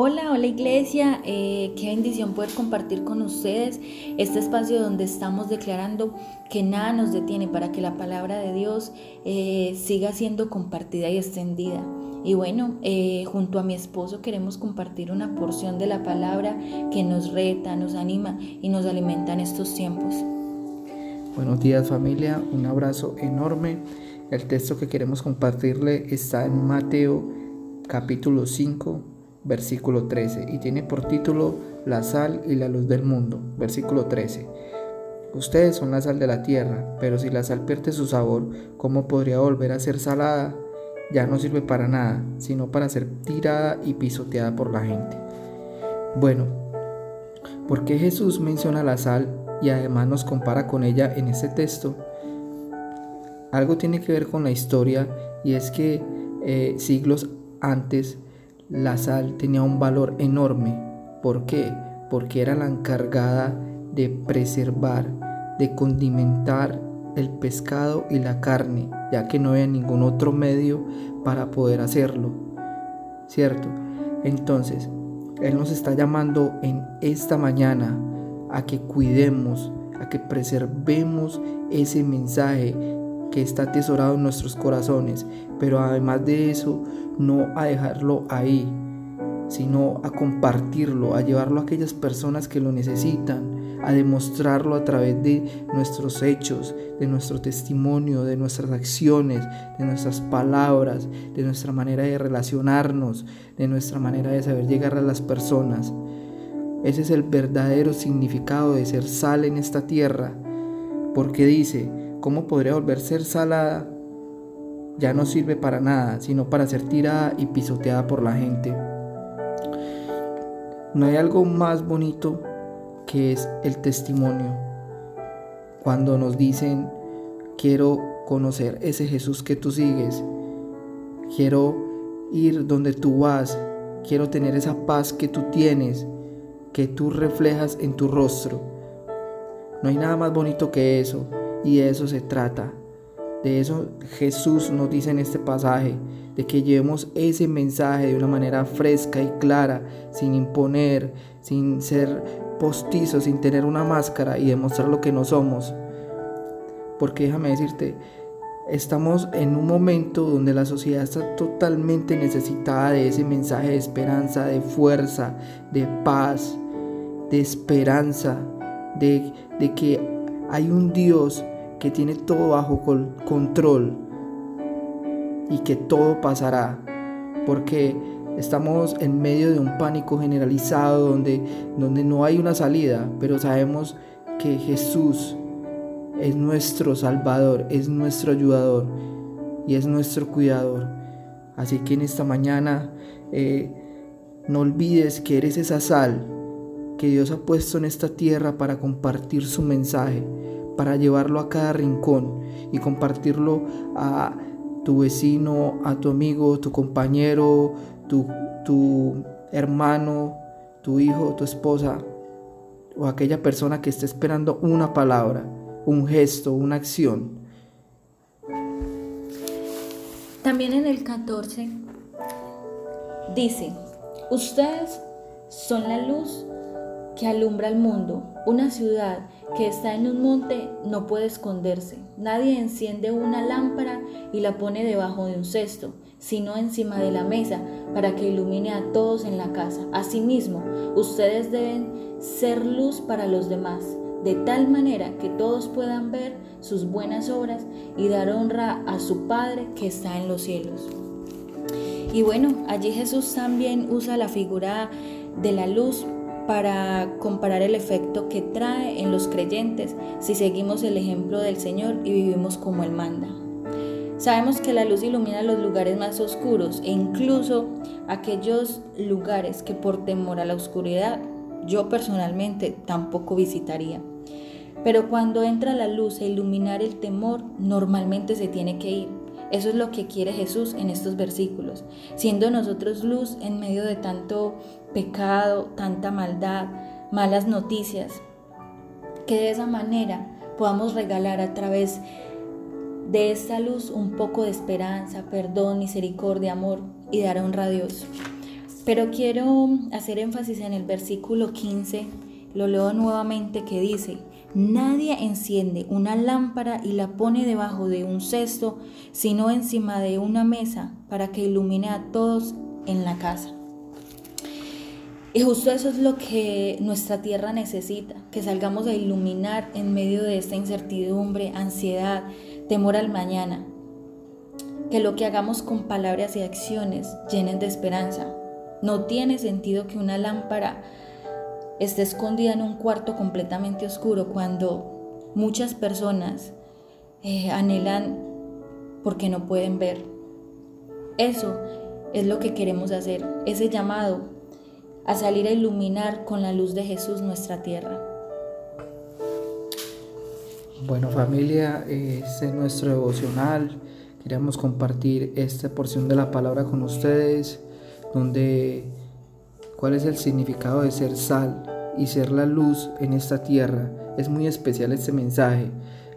Hola, hola iglesia, eh, qué bendición poder compartir con ustedes este espacio donde estamos declarando que nada nos detiene para que la palabra de Dios eh, siga siendo compartida y extendida. Y bueno, eh, junto a mi esposo queremos compartir una porción de la palabra que nos reta, nos anima y nos alimenta en estos tiempos. Buenos días familia, un abrazo enorme. El texto que queremos compartirle está en Mateo capítulo 5 versículo 13, y tiene por título La sal y la luz del mundo, versículo 13. Ustedes son la sal de la tierra, pero si la sal pierde su sabor, ¿cómo podría volver a ser salada? Ya no sirve para nada, sino para ser tirada y pisoteada por la gente. Bueno, ¿por qué Jesús menciona la sal y además nos compara con ella en este texto? Algo tiene que ver con la historia y es que eh, siglos antes la sal tenía un valor enorme. ¿Por qué? Porque era la encargada de preservar, de condimentar el pescado y la carne, ya que no había ningún otro medio para poder hacerlo. ¿Cierto? Entonces, Él nos está llamando en esta mañana a que cuidemos, a que preservemos ese mensaje que está atesorado en nuestros corazones, pero además de eso, no a dejarlo ahí, sino a compartirlo, a llevarlo a aquellas personas que lo necesitan, a demostrarlo a través de nuestros hechos, de nuestro testimonio, de nuestras acciones, de nuestras palabras, de nuestra manera de relacionarnos, de nuestra manera de saber llegar a las personas. Ese es el verdadero significado de ser sal en esta tierra, porque dice, ¿cómo podría volver a ser salada? Ya no sirve para nada, sino para ser tirada y pisoteada por la gente. No hay algo más bonito que es el testimonio. Cuando nos dicen, quiero conocer ese Jesús que tú sigues, quiero ir donde tú vas, quiero tener esa paz que tú tienes, que tú reflejas en tu rostro. No hay nada más bonito que eso. Y de eso se trata. De eso Jesús nos dice en este pasaje, de que llevemos ese mensaje de una manera fresca y clara, sin imponer, sin ser postizos, sin tener una máscara y demostrar lo que no somos. Porque déjame decirte, estamos en un momento donde la sociedad está totalmente necesitada de ese mensaje de esperanza, de fuerza, de paz, de esperanza, de, de que hay un Dios que tiene todo bajo control y que todo pasará. Porque estamos en medio de un pánico generalizado donde, donde no hay una salida, pero sabemos que Jesús es nuestro Salvador, es nuestro ayudador y es nuestro cuidador. Así que en esta mañana eh, no olvides que eres esa sal que Dios ha puesto en esta tierra para compartir su mensaje, para llevarlo a cada rincón y compartirlo a tu vecino, a tu amigo, tu compañero, tu, hermano, tu hijo, tu esposa o aquella persona que esté esperando una palabra, un gesto, una acción. También en el 14 dice, ustedes son la luz que alumbra el mundo. Una ciudad que está en un monte no puede esconderse. Nadie enciende una lámpara y la pone debajo de un cesto, sino encima de la mesa para que ilumine a todos en la casa. Asimismo, ustedes deben ser luz para los demás, de tal manera que todos puedan ver sus buenas obras y dar honra a su Padre que está en los cielos. Y bueno, allí Jesús también usa la figura de la luz para comparar el efecto que trae en los creyentes si seguimos el ejemplo del Señor y vivimos como Él manda. Sabemos que la luz ilumina los lugares más oscuros e incluso aquellos lugares que por temor a la oscuridad yo personalmente tampoco visitaría. Pero cuando entra la luz a iluminar el temor, normalmente se tiene que ir. Eso es lo que quiere Jesús en estos versículos, siendo nosotros luz en medio de tanto pecado, tanta maldad, malas noticias, que de esa manera podamos regalar a través de esta luz un poco de esperanza, perdón, misericordia, amor y dar honra a Dios. Pero quiero hacer énfasis en el versículo 15, lo leo nuevamente que dice, Nadie enciende una lámpara y la pone debajo de un cesto, sino encima de una mesa para que ilumine a todos en la casa. Y justo eso es lo que nuestra tierra necesita, que salgamos a iluminar en medio de esta incertidumbre, ansiedad, temor al mañana. Que lo que hagamos con palabras y acciones llenen de esperanza. No tiene sentido que una lámpara esté escondida en un cuarto completamente oscuro cuando muchas personas eh, anhelan porque no pueden ver. Eso es lo que queremos hacer, ese llamado a salir a iluminar con la luz de Jesús nuestra tierra. Bueno familia, este es nuestro devocional. Queremos compartir esta porción de la palabra con ustedes, donde cuál es el significado de ser sal y ser la luz en esta tierra. Es muy especial este mensaje.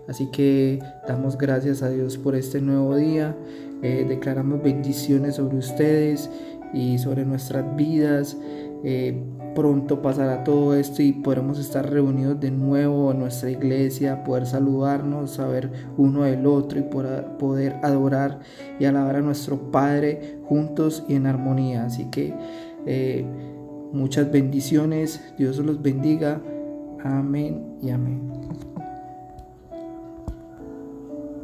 Así que damos gracias a Dios por este nuevo día. Eh, declaramos bendiciones sobre ustedes y sobre nuestras vidas. Eh, pronto pasará todo esto y podremos estar reunidos de nuevo en nuestra iglesia, poder saludarnos, saber uno del otro y poder adorar y alabar a nuestro Padre juntos y en armonía. Así que eh, muchas bendiciones, Dios los bendiga. Amén y amén.